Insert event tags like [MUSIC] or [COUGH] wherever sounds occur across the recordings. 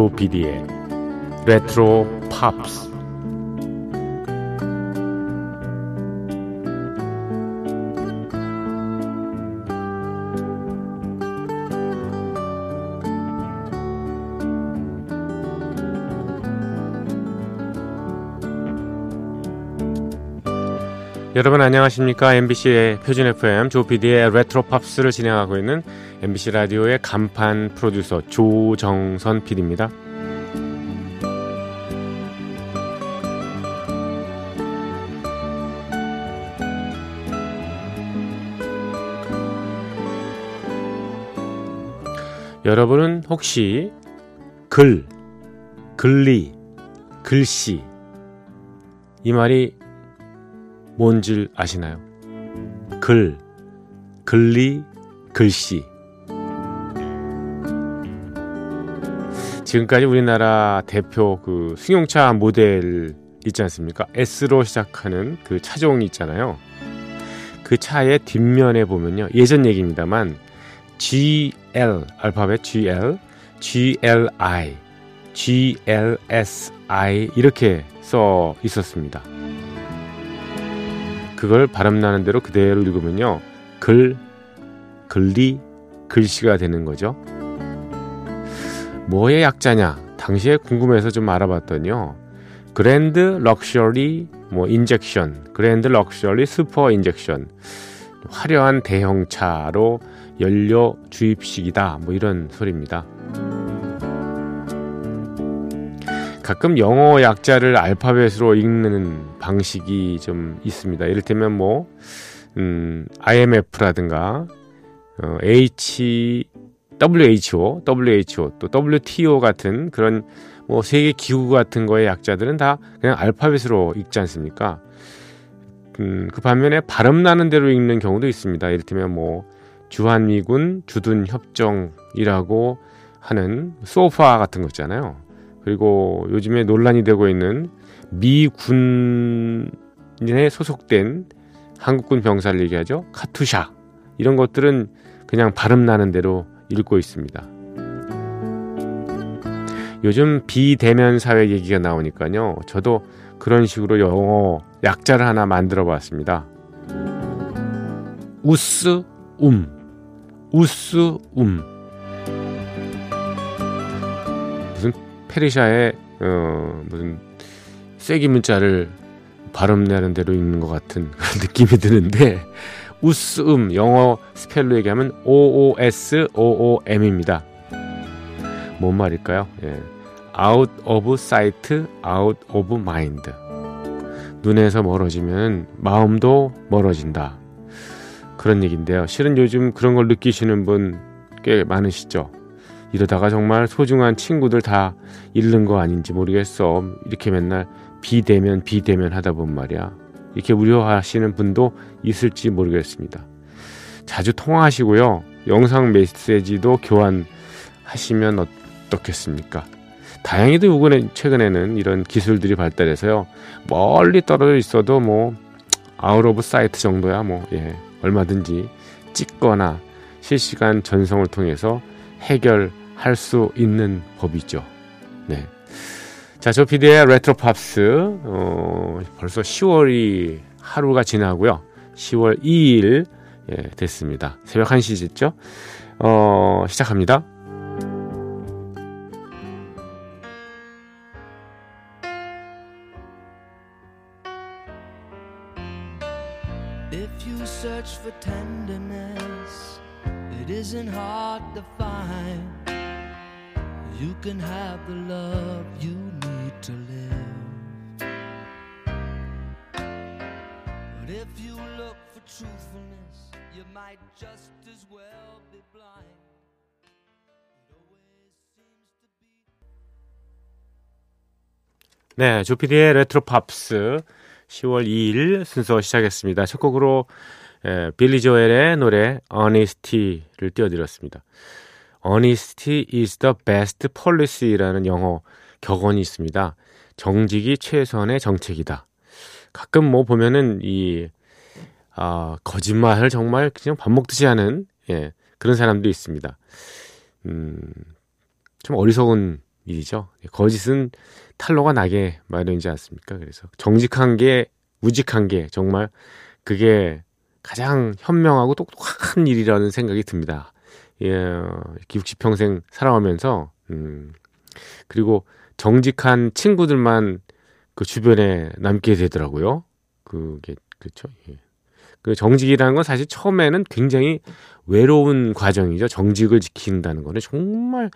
조비디의 레트로 팝스 여러분 안녕하십니까 MBC의 표준 FM 조피디의 레트로 팝스를 진행하고 있는 MBC 라디오의 간판 프로듀서 조정선 PD입니다. 여러분은 혹시 글, 글리, 글씨 이 말이 뭔지 아시나요? 글, 글리, 글씨. 지금까지 우리나라 대표 그 승용차 모델 있지 않습니까? S로 시작하는 그 차종이 있잖아요. 그 차의 뒷면에 보면요. 예전 얘기입니다만 GL 알파벳 GL, GLI, GLSI 이렇게 써 있었습니다. 그걸 발음 나는 대로 그대로 읽으면요. 글, 글리, 글씨가 되는 거죠. 뭐의 약자냐? 당시에 궁금해서 좀 알아봤더니요. grand luxury 뭐 injection, grand luxury super injection. 화려한 대형차로 연료 주입식이다. 뭐 이런 소리입니다. 가끔 영어 약자를 알파벳으로 읽는 방식이 좀 있습니다. 이를테면 뭐 음, IMF라든가 어, H WHO, WHO 또 WTO 같은 그런 뭐 세계 기구 같은 거의 약자들은 다 그냥 알파벳으로 읽지 않습니까? 음, 그 반면에 발음 나는 대로 읽는 경우도 있습니다. 이를테면 뭐 주한미군 주둔 협정이라고 하는 소파 같은 거 있잖아요. 그리고 요즘에 논란이 되고 있는 미군에 소속된 한국군 병사를 얘기하죠. 카투샤. 이런 것들은 그냥 발음 나는 대로 읽고 있습니다. 요즘 비대면 사회 얘기가 나오니까요. 저도 그런 식으로 영어 약자를 하나 만들어 봤습니다. 우스 움. 우스 움. 페르시아의 어, 무슨 쐐기 문자를 발음 내는 대로 읽는 것 같은 [LAUGHS] 그런 느낌이 드는데 우스음 영어 spell로 얘기하면 O O S O O M입니다. 뭔 말일까요? 예. out of sight, out of mind. 눈에서 멀어지면 마음도 멀어진다. 그런 얘기인데요. 실은 요즘 그런 걸 느끼시는 분 꽤 많으시죠? 이러다가 정말 소중한 친구들 다 잃는 거 아닌지 모르겠어. 이렇게 맨날 비대면 비대면 하다 보면 말이야. 이렇게 우려하시는 분도 있을지 모르겠습니다. 자주 통화하시고요. 영상 메시지도 교환하시면 어떻겠습니까? 다행히도 이번에 최근에는 이런 기술들이 발달해서요. 멀리 떨어져 있어도 뭐 out of sight 정도야 뭐 예, 얼마든지 찍거나 실시간 전송을 통해서 해결 할 수 있는 법이죠. 네. 자, 조 피디의 Retro Pops, 어, 벌써 10월이 하루가 지나고요. 10월 2일, 예, 됐습니다. 새벽 1시 됐죠? 어, 시작합니다. Can have the love you need to live. But if you look for truthfulness, you might just as well be blind. 네, 조피디의 레트로 팝스 10월 2일 순서 시작했습니다. 첫 곡으로 에, 빌리 조엘의 노래 Honesty를 띄워드렸습니다. Honesty is the best policy라는 영어 격언이 있습니다. 정직이 최선의 정책이다. 가끔 뭐 보면은 이 아, 거짓말을 정말 그냥 밥 먹듯이 하는 예, 그런 사람도 있습니다. 음, 좀 어리석은 일이죠. 거짓은 탈로가 나게 마련이지 않습니까? 그래서 정직한 게, 우직한 게 정말 그게 가장 현명하고 똑똑한 일이라는 생각이 듭니다. 예, 이렇게 60평생 살아오면서, 음, 그리고 정직한 친구들만 그 주변에 남게 되더라고요. 그게, 그렇죠. 예. 그 정직이라는 건 사실 처음에는 굉장히 외로운 과정이죠. 정직을 지킨다는 거는 정말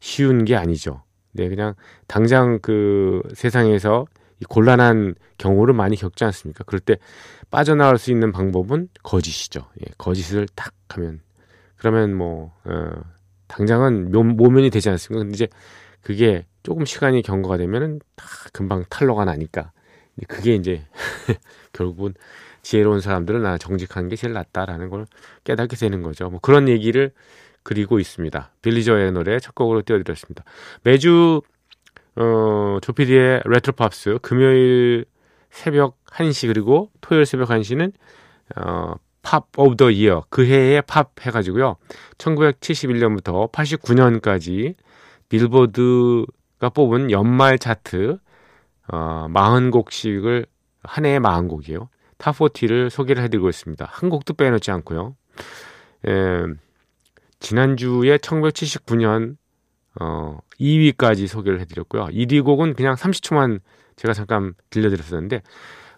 쉬운 게 아니죠. 네, 그냥 당장 그 세상에서 곤란한 경우를 많이 겪지 않습니까? 그럴 때 빠져나갈 수 있는 방법은 거짓이죠. 예, 거짓을 딱 하면 그러면 뭐 어, 당장은 모면이 되지 않습니까? 근데 이제 그게 조금 시간이 경과가 되면은 다 금방 탄로가 나니까 그게 이제 [LAUGHS] 결국은 지혜로운 사람들은 나 정직한 게 제일 낫다라는 걸 깨닫게 되는 거죠. 뭐 그런 얘기를 그리고 있습니다. 빌리 조엘의 노래 첫 곡으로 띄워드렸습니다. 매주 어, 조피디의 Retro Pops 금요일 새벽 1시 그리고 토요일 새벽 1시는 어, Pop of the Year 그 해에 팝 해가지고요. 1971년부터 89년까지 빌보드가 뽑은 연말 차트 어, 40곡씩을 한 해에 40곡이에요. top 40를 소개를 해드리고 있습니다. 한 곡도 빼놓지 않고요. 에, 지난주에 1979년 어, 2위까지 소개를 해드렸고요. 1위 곡은 그냥 30초만 제가 잠깐 들려드렸었는데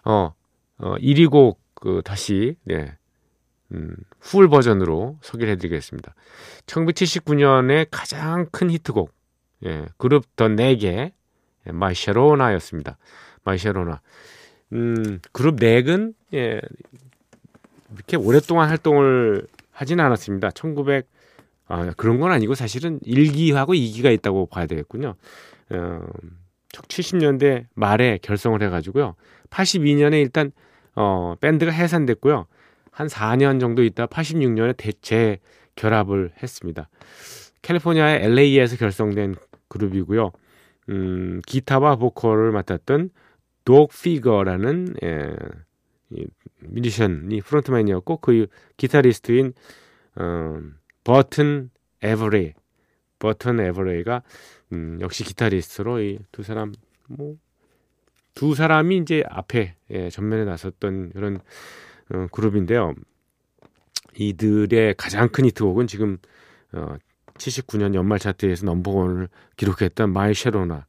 어, 어 1위 곡그 다시 네, 음, 풀 버전으로 소개를 해드리겠습니다. 1979년에 가장 큰 히트곡 예, 그룹 더 4개 마이샤로나였습니다. 마이샤로나 음, 그룹 넥은 예, 이렇게 오랫동안 활동을 하지는 않았습니다. 1900 아, 그런 건 아니고 사실은 1기하고 2기가 있다고 봐야 되겠군요. 어, 70년대 말에 결성을 해가지고요. 82년에 일단 어, 밴드가 해산됐고요. 한 4년 정도 있다 86년에 대체 결합을 했습니다. 캘리포니아의 LA에서 결성된 그룹이고요. 음, 기타와 보컬을 맡았던 독 피거라는 예, 뮤지션이 프론트맨이었고 그 기타리스트인 어, 버튼 에버레이 버튼 에버레이가 음, 역시 기타리스트로 이 두 사람 뭐 두 사람이 이제 앞에 예, 전면에 나섰던 그런 어, 그룹인데요. 이들의 가장 큰 히트곡은 지금 어, 79년 연말 차트에서 넘버원을 기록했던 My Sharona.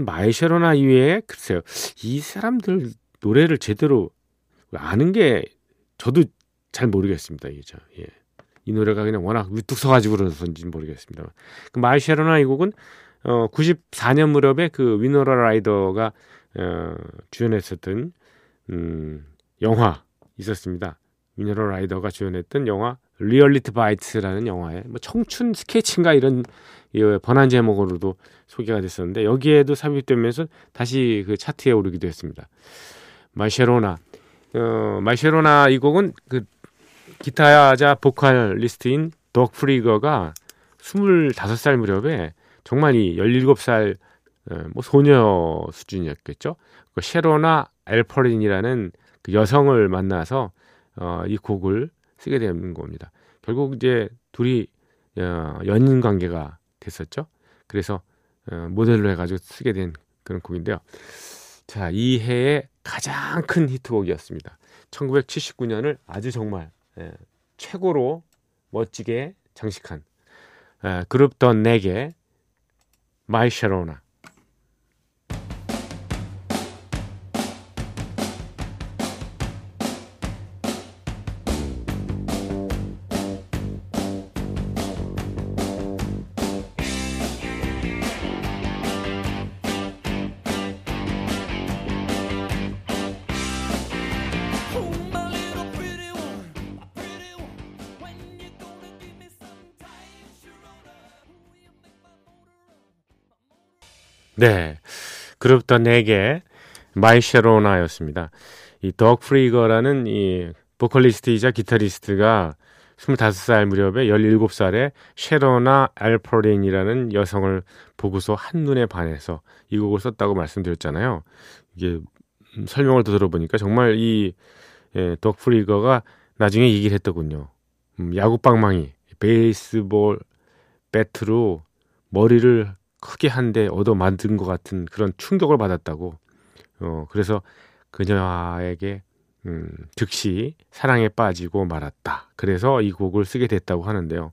My Sharona 이외에 글쎄요. 이 사람들 노래를 제대로 아는 게 저도 잘 모르겠습니다. 이죠. 예. 이 노래가 그냥 워낙 우뚝 서가지고 그래서인지 모르겠습니다. 그 My Sharona 이 곡은 어 94년 무렵에 그 위노나 라이더가 어 주연했었던 음 영화 있었습니다. 위노나 라이더가 주연했던 영화 Reality Bites라는 영화에 뭐 청춘 스케치인가 이런 번안 제목으로도 소개가 됐었는데 여기에도 삽입되면서 다시 그 차트에 오르기도 했습니다. 마이쉐로나 어 마이쉐로나 이 곡은 그 기타자 보컬리스트인 덕 프리거가 25살 무렵에 정말 이 17살 어, 뭐 소녀 수준이었겠죠. 그 쉐로나 엘퍼린이라는 그 여성을 만나서 어, 이 곡을 쓰게 되는 겁니다. 결국 이제 둘이 어, 연인 관계가 됐었죠. 그래서 어, 모델로 해가지고 쓰게 된 그런 곡인데요. 자, 이 해의 가장 큰 히트곡이었습니다. 1979년을 아주 정말 예, 최고로 멋지게 장식한 예, 그룹 The Knack My Sharona 네. 그룹 The Knack, My Sharona였습니다. 이 덕 피거라는 이 보컬리스트이자 기타리스트가 25살 무렵에 17살에 쉐로나 알퍼린이라는 여성을 보고서 한눈에 반해서 이 곡을 썼다고 말씀드렸잖아요. 이게 설명을 더 들어보니까 정말 이 예, 덕 피거가 나중에 얘기를 했더군요. 음, 야구방망이, baseball 배트로 머리를 크게 한 대 얻어 만든 것 같은 그런 충격을 받았다고. 어, 그래서 그녀에게 음, 즉시 사랑에 빠지고 말았다. 그래서 이 곡을 쓰게 됐다고 하는데요.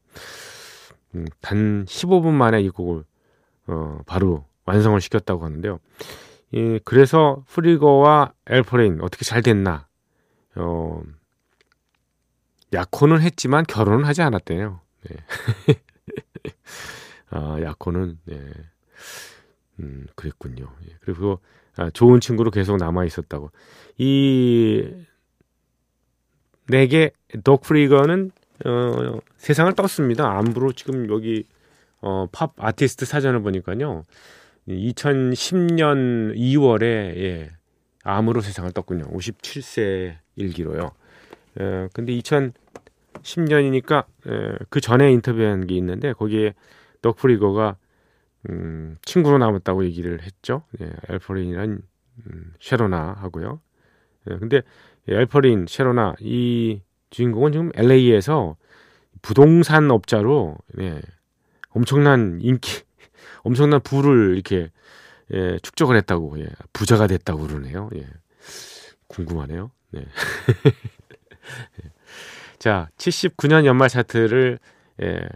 음, 단 15분 만에 이 곡을 어, 바로 완성을 시켰다고 하는데요. 예, 그래서 프리거와 엘퍼레인 어떻게 잘 됐나? 어, 약혼은 했지만 결혼은 하지 않았대요. 네. [LAUGHS] 아, 약혼은 네. 음, 그랬군요. 예, 그리고 아, 좋은 친구로 계속 남아 있었다고. 이 내게 덕프리거는 어, 세상을 떴습니다. 암부로 지금 여기 어, 팝 아티스트 사전을 보니까요. 2010년 2월에 예, 암으로 세상을 떴군요. 57세 일기로요. 에, 근데 2010년이니까 에, 그 전에 인터뷰한 게 있는데 거기에 덕프리거가 음, 친구로 남았다고 얘기를 했죠. 예, 엘퍼린이란 음, 쉐로나 하고요. 예, 근데 엘퍼린, 쉐로나 이 주인공은 지금 LA에서 부동산 업자로 예, 엄청난 인기, [LAUGHS] 엄청난 부를 이렇게 예, 축적을 했다고 예, 부자가 됐다고 그러네요. 예, 궁금하네요. 네. [LAUGHS] 자, 79년 연말 차트를 예,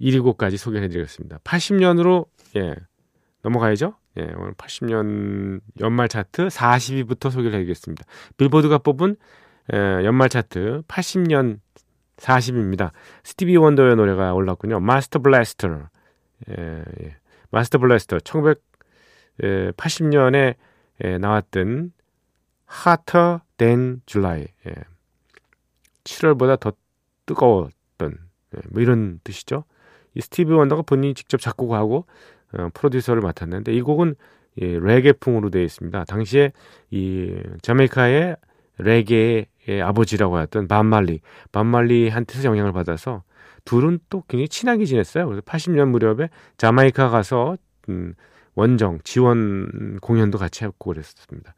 1위 곡까지 소개해 드리겠습니다. 80년으로 예, 넘어가야죠. 예, 오늘 80년 연말 차트 40위부터 소개를 해드리겠습니다. 빌보드가 뽑은 예, 연말 차트 80년 40입니다. 스티비 원더의 노래가 올랐군요. 마스터 블래스터. 예, 예. 마스터 블래스터 1980년에 예, 나왔던 Hotter Than July. 예. 7월보다 더 뜨거웠던 예, 뭐 이런 뜻이죠. 이 스티비 원더가 본인이 직접 작곡하고 어, 프로듀서를 맡았는데 이 곡은 예, 레게풍으로 되어 있습니다. 당시에 이 자메이카의 레게의 아버지라고 하였던 반말리, 반말리한테서 영향을 받아서 둘은 또 굉장히 친하게 지냈어요. 그래서 80년 무렵에 자메이카 가서 음, 원정 지원 공연도 같이 했고 그랬습니다.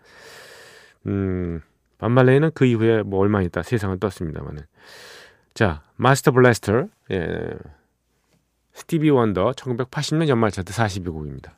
음, 반말레이는 그 이후에 뭐 얼마 있다 세상을 떴습니다만은. 자, 마스터 블래스터, 예, 스티비 원더 1980년 연말 차트 42곡입니다.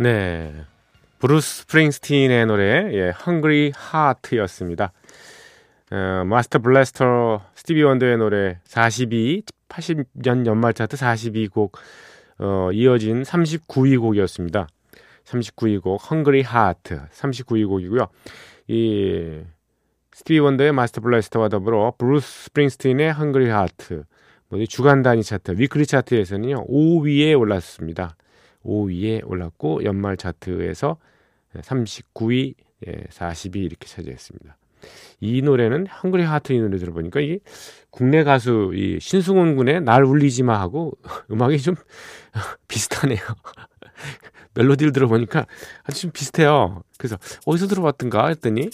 네. 브루스 스프링스틴의 노래, 예, Hungry Heart였습니다. 어, Master Blaster 스티비 원더의 노래 42, 80년 연말 차트 42곡, 어, 이어진 39위 곡이었습니다. 39위 곡, Hungry Heart, 39위 곡이고요. 이, 스티비 원더의 Master Blaster와 더불어 브루스 스프링스틴의 Hungry Heart, 주간 단위 차트, weekly 차트에서는요, 5위에 올랐습니다. 5위에 올랐고 연말 차트에서 39위, 예, 40위 이렇게 차지했습니다. 이 노래는 한글의 하트 이 노래 들어보니까 이게 국내 가수 이 신승훈 군의 날 울리지 마 하고 [LAUGHS] 음악이 좀 [LAUGHS] 비슷하네요. [LAUGHS] 멜로디를 들어보니까 아주 좀 비슷해요. 그래서 어디서 들어봤던가 했더니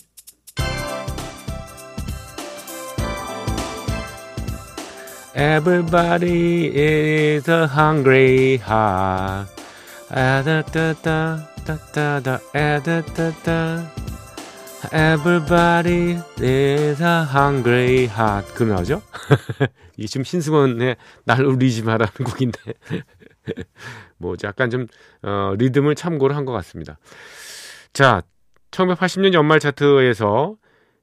Everybody is a hungry heart. 아다다다다다다 아다다다 Everybody is a hungry heart. 그 나오죠? [LAUGHS] 이게 지금 신승원의 날 울리지 마라는 곡인데 [LAUGHS] 뭐 약간 좀 어, 리듬을 참고를 한 것 같습니다. 자, 1980년 연말 차트에서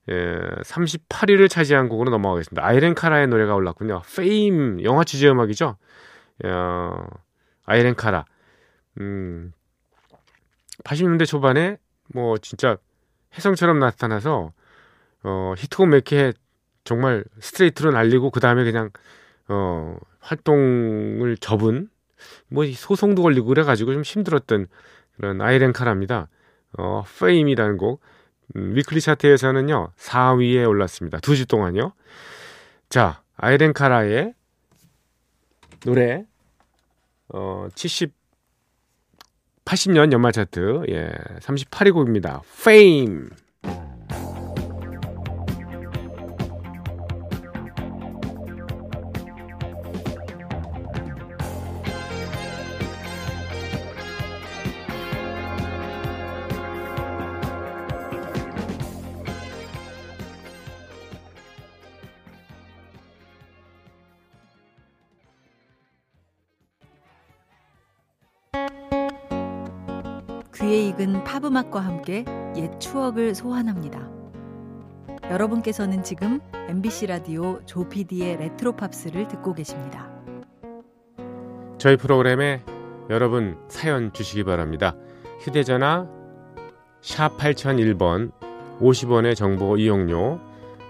예, 38위를 차지한 곡으로 넘어가겠습니다. 아이렌 카라의 노래가 올랐군요. 페임 영화 주제 음악이죠. 어, 아이렌 카라. 음, 80년대 초반에 뭐 진짜 혜성처럼 나타나서 어, 히트곡 몇개 정말 스트레이트로 날리고 그 다음에 그냥 어, 활동을 접은 뭐 소송도 걸리고 그래가지고 좀 힘들었던 그런 아이렌 카라입니다. 어, 페임이라는 곡 음, 위클리 차트에서는요 4위에 올랐습니다. 두 주 동안요. 자 아이렌 카라의 노래 어, 70 80년 연말 차트 예 38위 곡입니다. Fame 함께 옛 추억을 소환합니다. 여러분께서는 지금 MBC 라디오 조피디의 레트로 팝스를 듣고 계십니다. 저희 프로그램에 여러분 사연 주시기 바랍니다. 휴대전화 샵 8001번 50원의 정보 이용료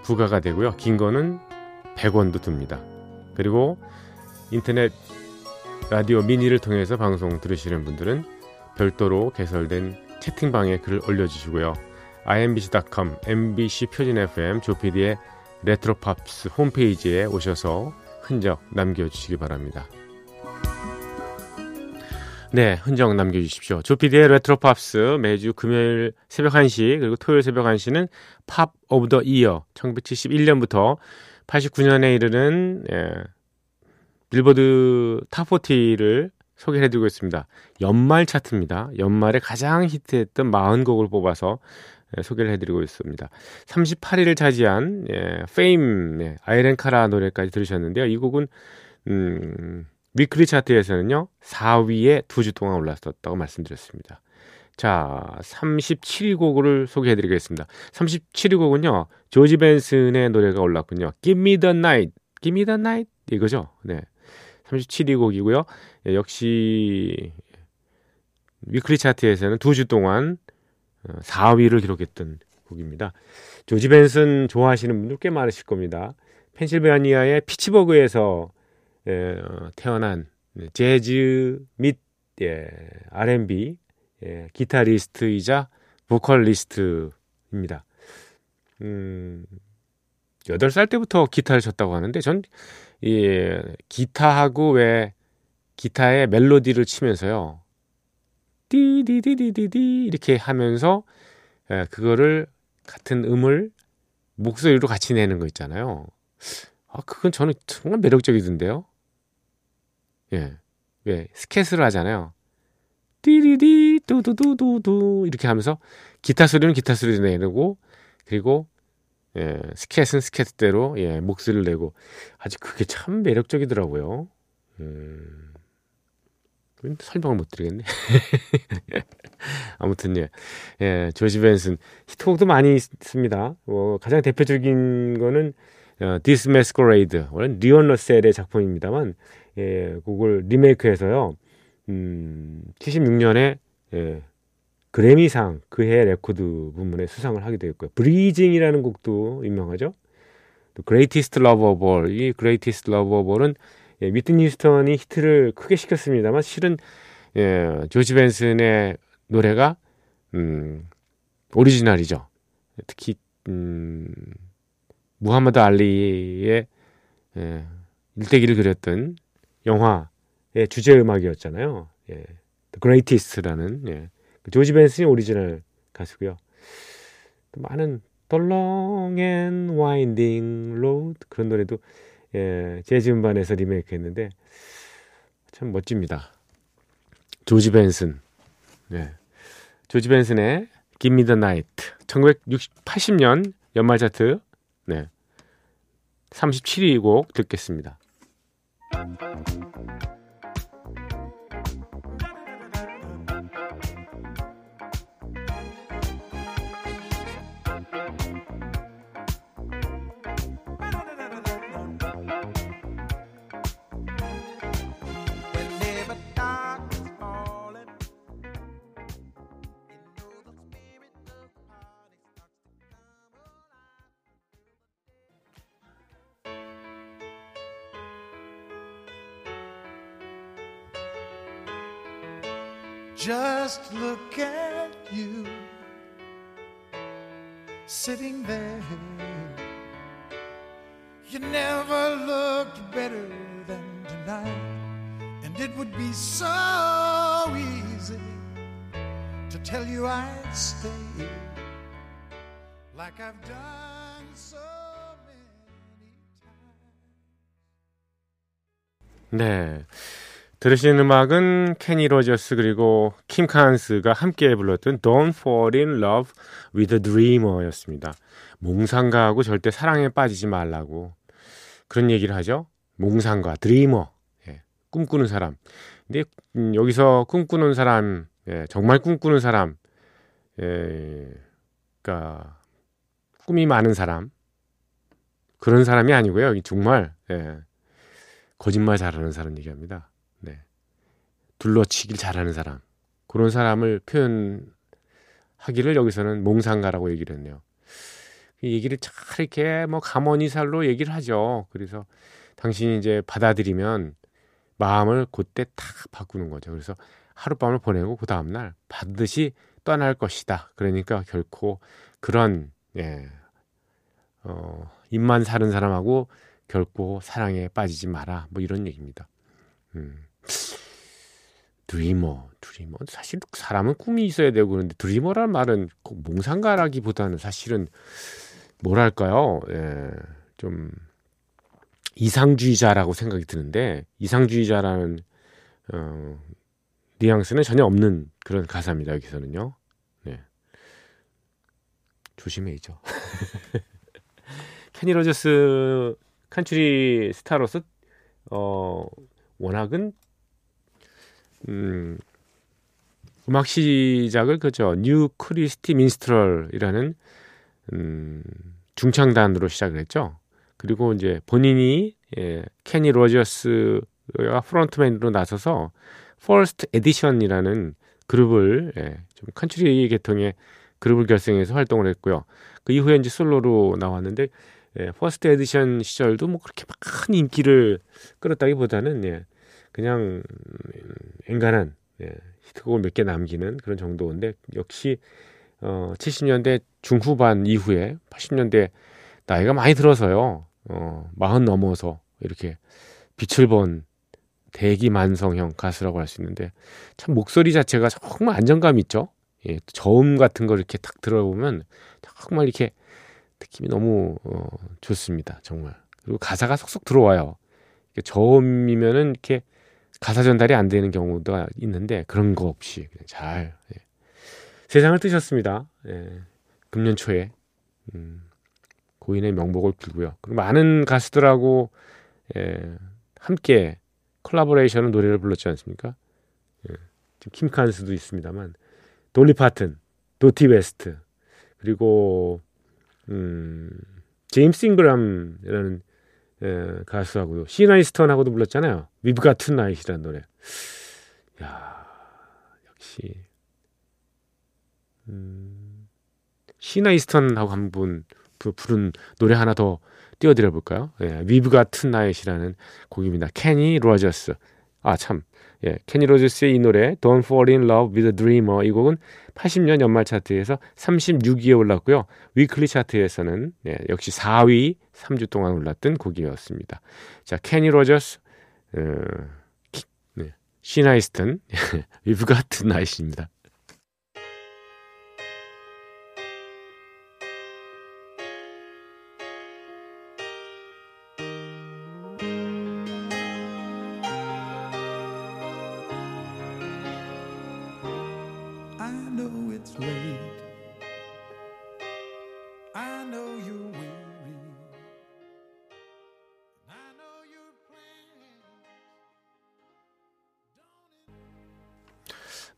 부과가 되고요. 긴 거는 100원도 듭니다. 그리고 인터넷 라디오 미니를 통해서 방송 들으시는 분들은 별도로 개설된 채팅방에 글을 올려주시고요. imbc.com, mbc 표준 FM 조피디의 레트로팝스 홈페이지에 오셔서 흔적 남겨주시기 바랍니다. 네, 흔적 남겨주십시오. 조피디의 레트로팝스 매주 금요일 새벽 1시 그리고 토요일 새벽 1시는 Pop of the Year 1971년부터 89년에 이르는 예, 빌보드 Top 40를 소개해 드리고 있습니다. 연말 차트입니다. 연말에 가장 히트했던 40곡을 뽑아서 예, 소개를 해드리고 있습니다. 38위를 차지한 예, Fame 예, 아이렌 카라 노래까지 들으셨는데요. 이 곡은 음, weekly 차트에서는요 4위에 두 주 동안 올랐었다고 말씀드렸습니다. 자 37위 곡을 소개해드리겠습니다. 37위 곡은요 조지 벤슨의 노래가 올랐군요. Give Me the Night, Give Me the Night 이거죠. 네, 37위 곡이고요. 예, 역시 위클리 차트에서는 두 주 동안 4위를 기록했던 곡입니다. 조지 벤슨 좋아하시는 분들 꽤 많으실 겁니다. 펜실베니아의 피츠버그에서 예, 어, 태어난 재즈 및 예, R&B 예, 기타리스트이자 보컬리스트입니다. 음, 8살 때부터 기타를 쳤다고 하는데 전 예, 기타하고 왜 기타의 멜로디를 치면서요. 띠디디디디디 이렇게 하면서 예, 그거를 같은 음을 목소리로 같이 내는 거 있잖아요. 아, 그건 저는 정말 매력적이던데요. 예. 왜 스케스를 하잖아요. 띠리디 뚜두두두두 이렇게 하면서 기타 소리는 기타 소리를 내고 그리고 예, 스케트는 스케트대로 예, 목소리를 내고 아주 그게 참 매력적이더라고요. 음, 설명을 못 드리겠네. [LAUGHS] 아무튼 예, 예, 조지 벤슨 히트곡도 많이 있습니다. 뭐 가장 대표적인 거는 어, This Masquerade 원래 리온 러셀의 작품입니다만 예, 곡을 리메이크해서요. 음, 76년에 예, 그래미상 그해 레코드 부문에 수상을 하게 되었고요. Breezin'이라는 곡도 유명하죠. 또 Greatest Love of All 이 Greatest Love of All은 예, 위트니 휴스턴이 히트를 크게 시켰습니다만 실은 예, 조지 벤슨의 노래가 음, 오리지널이죠. 특히 음, 무하마드 알리의 예, 일대기를 그렸던 영화의 주제 음악이었잖아요. 예, The Greatest라는 예, 조지 벤슨이 오리지널 가수고요. 또 많은 Long and Winding Road 그런 노래도 예, 재즈 음반에서 리메이크했는데 참 멋집니다. 조지 벤슨, 예, 조지 벤슨의 Give Me the Night 1980년 연말 차트 네, 37위 곡 듣겠습니다. Just look at you sitting there. You never looked better than tonight, and it would be so easy to tell you I'd stay like I've done so many times. 네. 들으신 음악은 케니 로저스 그리고 킴 칸스가 함께 불렀던 Don't Fall in Love with a Dreamer였습니다. 몽상가하고 절대 사랑에 빠지지 말라고 그런 얘기를 하죠. 몽상가, 드리머, 예, 꿈꾸는 사람. 근데 음, 여기서 꿈꾸는 사람, 예, 정말 꿈꾸는 사람, 예, 그러니까 꿈이 많은 사람 그런 사람이 아니고요. 정말 예, 거짓말 잘하는 사람 얘기합니다. 네. 둘러치길 잘하는 사람. 그런 사람을 표현하기를 여기서는 몽상가라고 얘기를 했네요. 이 얘기를 잘 이렇게 뭐 감언이살로 얘기를 하죠. 그래서 당신이 이제 받아들이면 마음을 그때 탁 바꾸는 거죠. 그래서 하룻밤을 보내고 그 다음날 반드시 떠날 것이다. 그러니까 결코 그런 예, 어, 입만 사는 사람하고 결코 사랑에 빠지지 마라. 뭐 이런 얘기입니다. 음. 드리머, 드리머. 사실 사람은 꿈이 있어야 되고 그런데 드리머라는 말은 꼭 몽상가라기보다는 사실은 뭐랄까요? 예, 좀 이상주의자라고 생각이 드는데 이상주의자라는 어, 뉘앙스는 전혀 없는 그런 가사입니다. 여기서는요. 네. 조심해야죠. [LAUGHS] 케니 로저스 칸츄리 스타로서 어 워낙은 음 음악 시작을 그죠 뉴 크리스티 민스트럴이라는 음 중창단으로 시작을 했죠. 그리고 이제 본인이 예, 케니 로저스가 frontman으로 나서서 퍼스트 에디션이라는 그룹을 예, 좀 칸츄리 계통의 그룹을 결성해서 활동을 했고요. 그 이후에 이제 솔로로 나왔는데 예, 퍼스트 에디션 시절도 뭐 그렇게 막 큰 인기를 끌었다기보다는 예, 그냥 음, 엔간한 예, 히트곡을 몇 개 남기는 그런 정도인데 역시 어, 70년대 중후반 이후에 80년대 나이가 많이 들어서요. 어, 마흔 넘어서 이렇게 빛을 본 대기 만성형 가수라고 할 수 있는데 참 목소리 자체가 정말 안정감 있죠. 예, 저음 같은 걸 이렇게 탁 들어보면 정말 이렇게 느낌이 너무 어, 좋습니다. 정말. 그리고 가사가 속속 들어와요. 저음이면은 이렇게 가사 전달이 안 되는 경우도 있는데 그런 거 없이 그냥 잘 예. 세상을 뜨셨습니다. 예. 금년 초에 음, 고인의 명복을 빌고요. 그리고 많은 가수들하고 예, 함께 콜라보레이션은 노래를 불렀지 않습니까? 예. 지금 킴 칸스도 있습니다만 돌리 파튼, 도티 웨스트 그리고 음, 제임스 잉그람이라는 예, 가수하고도 시나 이스턴하고도 불렀잖아요. We've Got Tonight라는 노래. 야 역시 음, 시나 이스턴하고 한 분 부른 노래 하나 더 띄워드려 볼까요? 예, We've Got Tonight라는 곡입니다. 케니 로저스. 아 참. 예, 케니 로저스의 이 노래 Don't Fall in Love with a Dreamer 이 곡은 80년 연말 차트에서 36위에 올랐고요. weekly 차트에서는 예, 역시 4위 3주 동안 올랐던 곡이었습니다. 자, 케니 로저스 어, 시나이스턴 위브 같은 나이트입니다.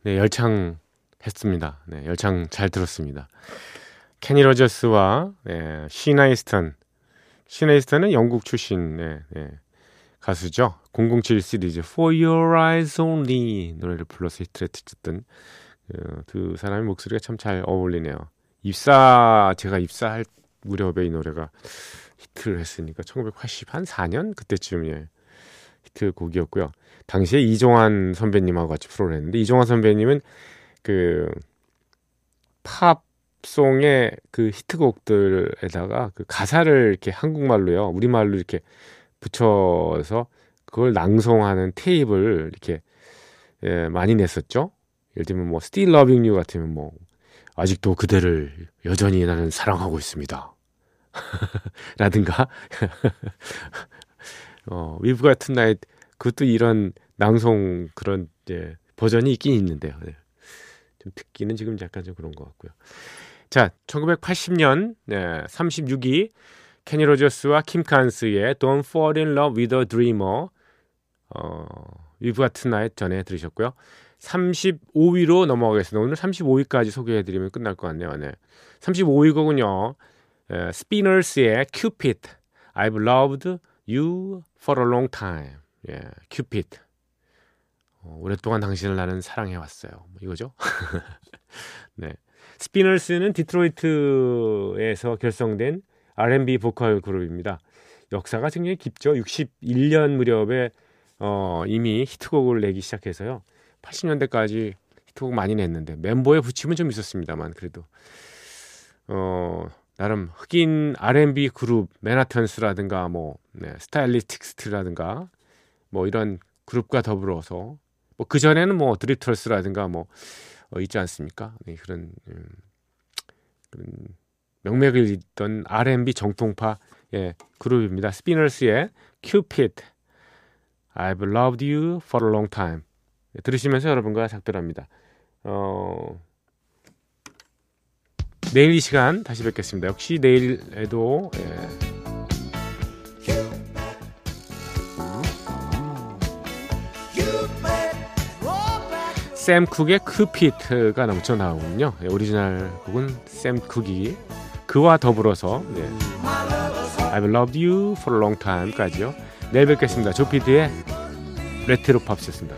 네, 열창 했습니다. 네, 열창 잘 들었습니다. 케니 로저스와 네, 시나 이스턴. 시나 이스턴은 영국 출신 네, 네, 가수죠. 007 시리즈 For Your Eyes Only 노래를 불러서 히트를 어, 두 사람의 목소리가 참 잘 어울리네요. 입사 제가 입사할 무렵에 이 노래가 히트를 했으니까 1984년 그때쯤 예. 히트곡이었고요. 당시에 이종환 선배님하고 같이 프로를 했는데 이종환 선배님은 그 팝송의 그 히트곡들에다가 그 가사를 이렇게 한국말로요, 우리말로 이렇게 붙여서 그걸 낭송하는 테이프를 이렇게 예, 많이 냈었죠. 예를 들면 뭐 Still Loving You 같으면 뭐 아직도 그대를 여전히 나는 사랑하고 있습니다. [LAUGHS] 라든가 어, We've Got Tonight 그것도 이런 낭송 그런 이제 버전이 있긴 있는데요. 네. 좀 듣기는 지금 약간 좀 그런 것 같고요. 자, 1980년 네, 36위 케니 로저스와 킴 칸스의 Don't Fall in Love with a Dreamer 어, We've Got Tonight 전에 들으셨고요. 35위로 넘어가겠습니다. 오늘 35위까지 소개해드리면 끝날 것 같네요. 네. 35위 곡은요. 에, 스피너스의 Cupid I've loved you for a long time. 예, Cupid. 어, 오랫동안 당신을 나는 사랑해 왔어요. 뭐 이거죠. [LAUGHS] 네. 스피너스는 디트로이트에서 결성된 R&B 보컬 그룹입니다. 역사가 굉장히 깊죠. 61년 무렵에 어, 이미 히트곡을 내기 시작해서요. 80년대까지 히트곡 많이 냈는데 멤버에 붙임은 좀 있었습니다만 그래도 어, 나름 흑인 R&B 그룹 맨하탄스라든가 뭐 네, 스타일리스틱스라든가 뭐 이런 그룹과 더불어서 뭐 그 전에는 뭐 드리트러스라든가 뭐 어, 있지 않습니까? 네, 그런 음, 그런 명맥을 잇던 R&B 정통파 예, 그룹입니다. 스피너스의 Cupid I've loved you for a long time 네, 들으시면서 여러분과 작별합니다. 어, 내일 이 시간 다시 뵙겠습니다. 역시 내일에도 예, 샘 쿡의 Cupid가 넘쳐 나오군요. 예, 오리지널 곡은 샘 쿡이 그와 더불어서 예, I've loved you for a long time까지요. 내일 뵙겠습니다. 조피드의 레트로 팝스였습니다.